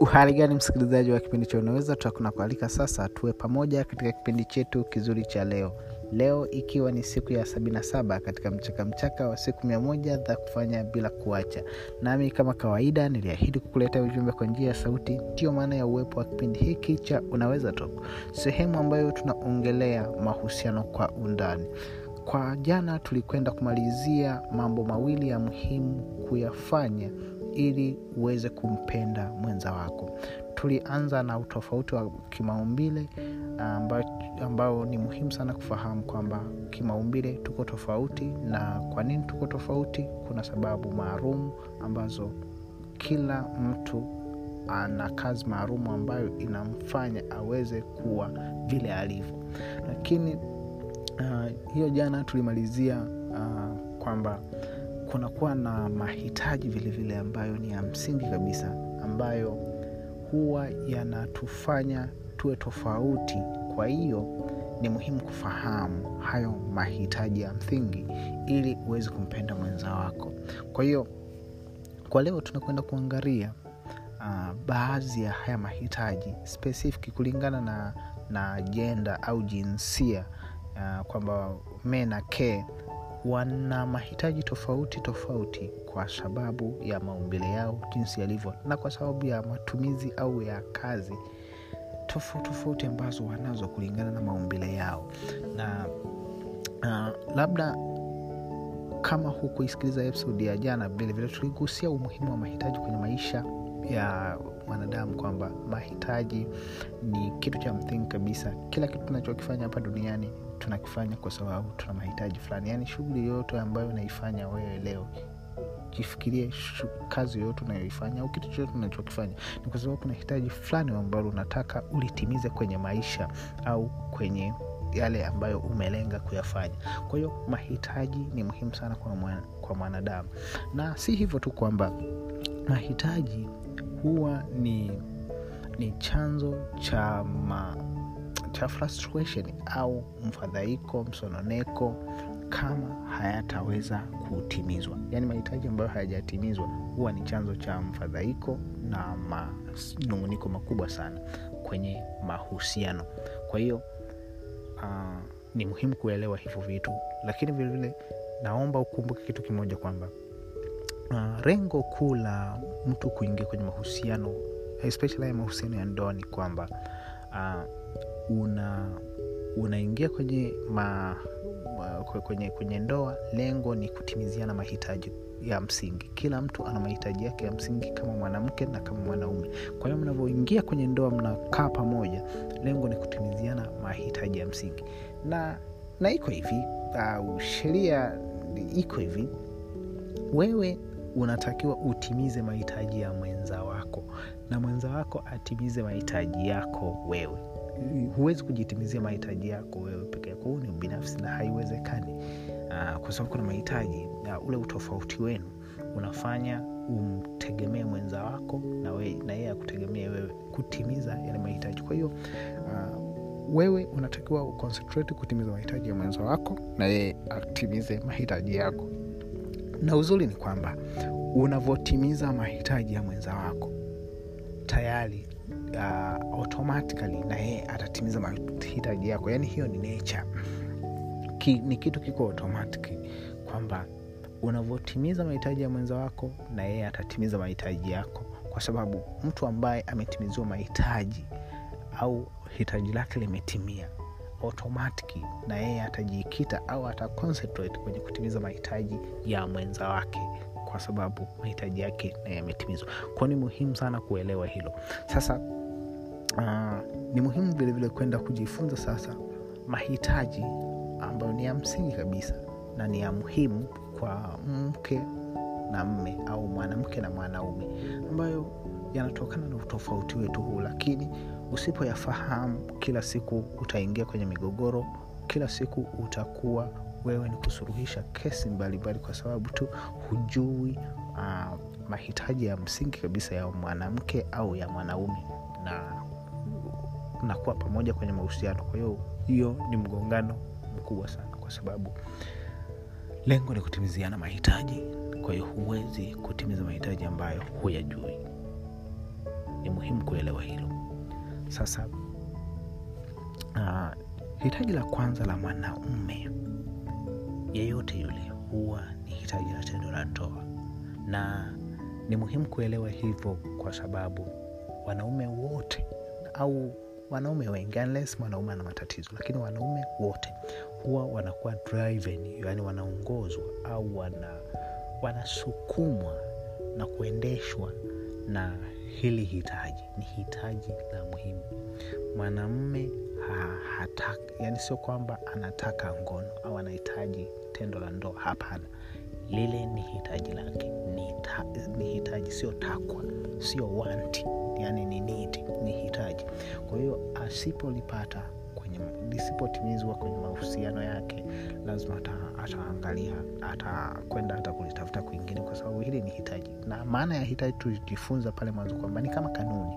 uhali gani msikilizaji wa kipindi cha unaweza? Tutakuna kualika sasa tuwe pamoja katika kipindi chetu kizuri cha leo. Leo ikiwa ni siku ya 77 katika mchaka mchaka wa siku mia moja za kufanya bila kuacha. Nami kama kawaida niliahidi kukuleta ujumbe kwa njia ya sauti ndiyo maana ya uwepo wa kipindi hiki cha unaweza talk sehemu ambayo tunaongelea mahusiano kwa undani. Kwa jana tulikwenda kumalizia mambo mawili ya muhimu kuyafanya ili uweze kumpenda mwenza wako. Tulianza na utofauti wa kimaumbile ambao, ambao ni muhimu sana kufahamu kwamba kimaumbile tuko tofauti na kwa nini tuko tofauti. Kuna sababu maalum ambazo kila mtu ana kazi maalum ambayo inamfanya aweze kuwa vile alivyo. Lakini uh, hiyo jana tulimalizia uh, kwamba kunakuwa na mahitaji vile vile ambayo ni ya msingi kabisa ambayo huwa yanatufanya tuwe tofauti. Kwa hiyo ni muhimu kufahamu hayo mahitaji ya msingi ili uweze kumpenda mwenza wako. Kwa hiyo kwa leo tunakwenda kuangalia uh, baadhi ya haya mahitaji specific kulingana na na jenda au jinsia uh, kwamba mena ke wana mahitaji tofauti tofauti kwa sababu ya maumbile yao jinsi yalivyo na kwa sababu ya matumizi au ya kazi tofauti tofauti ambazo wanazo kulingana na maumbile yao. Na uh, labda kama hukuisikiliza episodi ya jana vilevile tuligusia umuhimu wa mahitaji kwenye maisha ya mwanadamu kwamba mahitaji ni kitu cha msingi kabisa. Kila kitu tunachokifanya hapa duniani tunakifanya kwa sababu tuna mahitaji fulani. Yaani shughuli yoyote ambayo unaifanya wewe leo jifikirie kazi yoyote unayoifanya au kitu chochote unachokifanya ni kwa sababu kuna hitaji fulani ambalo unataka ulitimize kwenye maisha au kwenye yale ambayo umelenga kuyafanya. Kwa hiyo mahitaji ni muhimu sana kwa, mwana, kwa mwanadamu. Na si hivyo tu kwamba mahitaji huwa ni ni chanzo cha ma, cha frustration au mfadhaiko msononeko kama hayataweza kutimizwa. Yaani mahitaji ambayo hayajatimizwa huwa ni chanzo cha mfadhaiko na manunguniko makubwa sana kwenye mahusiano. Kwa hiyo uh, ni muhimu kuelewa hivyo vitu. Lakini vilevile naomba ukumbuke kitu kimoja kwamba uh, rengo kuu la mtu kuingia kwenye mahusiano especially mahusiano ya ndoa ni kwamba uh, una unaingia kwenye ma, kwenye kwenye ndoa lengo ni kutimiziana mahitaji ya msingi. Kila mtu ana mahitaji yake ya msingi kama mwanamke na kama mwanaume. Kwa hiyo mnavyoingia kwenye ndoa mnakaa pamoja lengo ni kutimiziana mahitaji ya msingi. Na na iko hivi uh, sheria iko hivi. Wewe unatakiwa utimize mahitaji ya mwenza wako. Na mwenza wako atimize mahitaji yako wewe huwezi kujitimizia mahitaji yako wewe peke yako huu ni ubinafsi na haiwezekani. Uh, kwa sababu kuna mahitaji uh, ule utofauti wenu unafanya umtegemee mwenza wako na, we, na yeye akutegemee wewe kutimiza yale mahitaji. Kwa hiyo uh, wewe unatakiwa uconcentrate kutimiza mahitaji ya mwenza wako na yeye atimize mahitaji yako. Na uzuri ni kwamba unavyotimiza mahitaji ya mwenza wako tayari uh, automatically na yeye atatimiza mahitaji yako. Yaani hiyo ni nature. Ki, ni kitu kiko automatic kwamba unavyotimiza mahitaji ya mwenza wako na yeye atatimiza mahitaji yako. Kwa sababu mtu ambaye ametimiziwa mahitaji au hitaji lake limetimia automatic na yeye atajikita au ata kwenye kutimiza mahitaji ya mwenza wake kwa sababu mahitaji yake na yametimizwa. Kwao ni muhimu sana kuelewa hilo. Sasa uh, ni muhimu vilevile kwenda kujifunza sasa mahitaji ambayo ni ya msingi kabisa na ni ya muhimu kwa mke na mme au mwanamke na mwanaume ambayo yanatokana na utofauti wetu huu. Lakini usipoyafahamu kila siku utaingia kwenye migogoro kila siku utakuwa wewe ni kusuluhisha kesi mbalimbali kwa sababu tu hujui uh, mahitaji ya msingi kabisa ya mwanamke au ya mwanaume. Na mnakuwa pamoja kwenye mahusiano. Kwa hiyo hiyo ni mgongano mkubwa sana kwa sababu lengo ni kutimiziana mahitaji. Kwa hiyo huwezi kutimiza mahitaji ambayo huyajui. Ni muhimu kuelewa hilo. Sasa uh, hitaji la kwanza la mwanaume yeyote yule huwa ni hitaji la tendo la ndoa. Na ni muhimu kuelewa hivyo kwa sababu wanaume wote au wanaume wengi unless mwanaume ana matatizo lakini wanaume wote huwa wanakuwa driven yani wanaongozwa au wana wanasukumwa na kuendeshwa na hili hitaji. Ni hitaji la muhimu. Hataka yani sio kwamba anataka ngono au anahitaji tendo la ndoa hapana. Lile ni hitaji lake. Ni, ta, ni hitaji sio takwa sio wanti yani ni need, ni hitaji. Kwa hiyo asipolipata kwenye lisipotimizwa kwenye mahusiano yake lazima ataangalia atakwenda hata kulitafuta kwingine kwa sababu hili ni hitaji. Na maana ya hitaji tulijifunza pale mwanzo kwamba ni kama kanuni.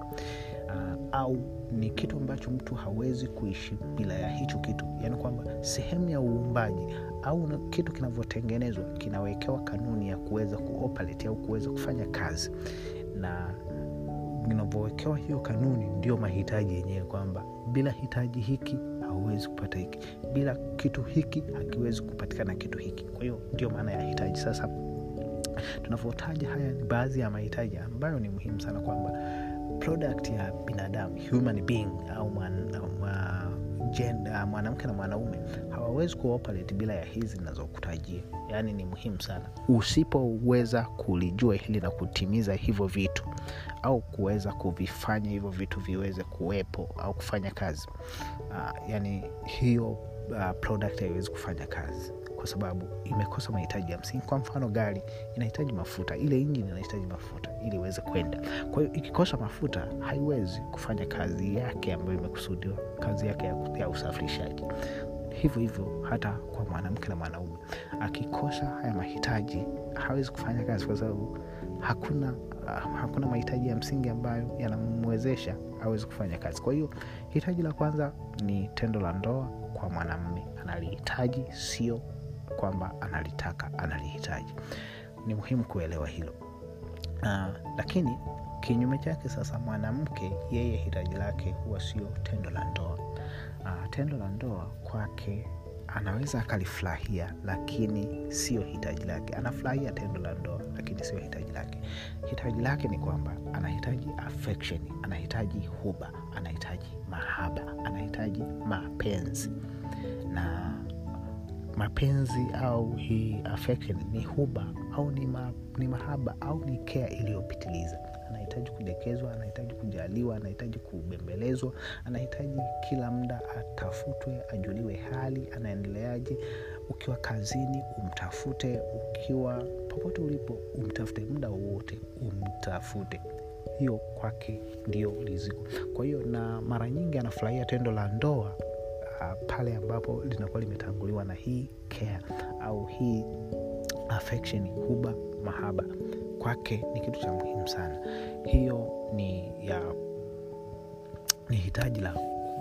Uh, au ni kitu ambacho mtu hawezi kuishi bila ya hicho kitu. Yaani kwamba sehemu ya uumbaji au kitu kinavyotengenezwa kinawekewa kanuni ya kuweza kuoperate au kuweza kufanya kazi. Na inavyowekewa hiyo kanuni ndio mahitaji yenyewe kwamba bila hitaji hiki hauwezi kupata hiki. Bila kitu hiki hakiwezi kupatikana kitu hiki. Kwa hiyo ndio maana ya hitaji. Sasa tunavyotaja haya ni baadhi ya mahitaji ambayo ni muhimu sana kwamba product ya binadamu human being au mwanamke na mwanaume hawawezi kuoperate bila ya hizi zinazokutajia yaani ni muhimu sana. Usipoweza kulijua hili na kutimiza hivyo vitu au kuweza kuvifanya hivyo vitu viweze kuwepo au kufanya kazi uh, yani hiyo uh, product haiwezi kufanya kazi. Kwa sababu imekosa mahitaji ya msingi. Kwa mfano gari inahitaji mafuta. Ile injini inahitaji mafuta ili iweze kwenda. Kwa hiyo ikikosa mafuta haiwezi kufanya kazi yake ambayo imekusudiwa kazi yake ya, ya usafirishaji hivyo hivyo hata kwa mwanamke na mwanaume. Akikosa haya mahitaji hawezi kufanya kazi kwa sababu hakuna uh, hakuna mahitaji ya msingi ambayo yanamwezesha awezi kufanya kazi. Kwa hiyo hitaji la kwanza ni tendo la ndoa kwa mwanamme analihitaji sio kwamba analitaka analihitaji. Ni muhimu kuelewa hilo. Uh, lakini kinyume chake sasa mwanamke yeye hitaji lake huwa sio tendo la ndoa uh, tendo la ndoa kwake anaweza akalifurahia lakini sio hitaji lake. Anafurahia tendo la ndoa lakini sio hitaji lake. Hitaji lake ni kwamba anahitaji affection anahitaji huba anahitaji mahaba anahitaji mapenzi. Na mapenzi au hii affection ni huba au ni, ma, ni mahaba au ni kea iliyopitiliza anahitaji kudekezwa anahitaji kujaliwa anahitaji kubembelezwa anahitaji kila muda atafutwe ajuliwe hali anaendeleaje. Ukiwa kazini umtafute. Ukiwa popote ulipo umtafute muda wowote umtafute. Hiyo kwake ndio riziko kwa hiyo na mara nyingi anafurahia tendo la ndoa uh, pale ambapo linakuwa limetanguliwa na hii care au hii affection huba mahaba kwake ni kitu cha muhimu sana. Hiyo ni ya ni hitaji la,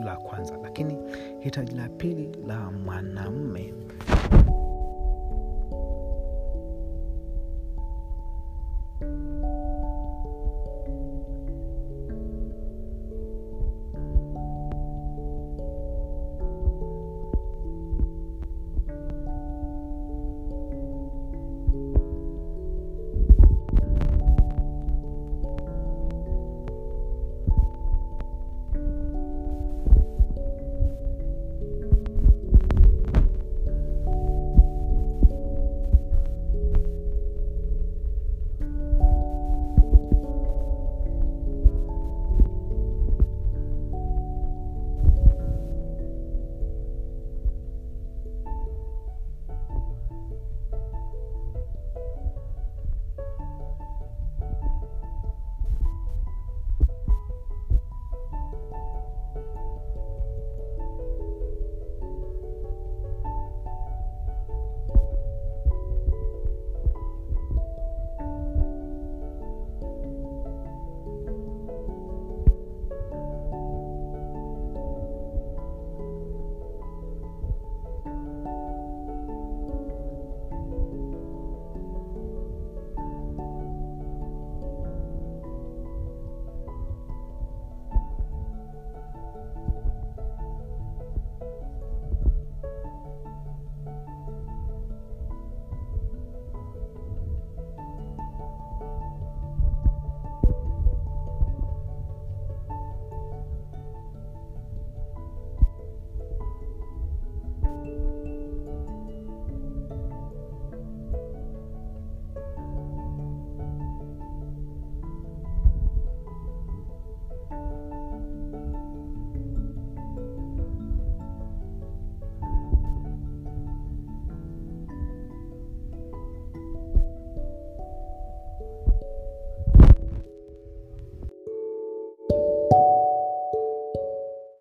la kwanza. Lakini hitaji la pili la mwanamme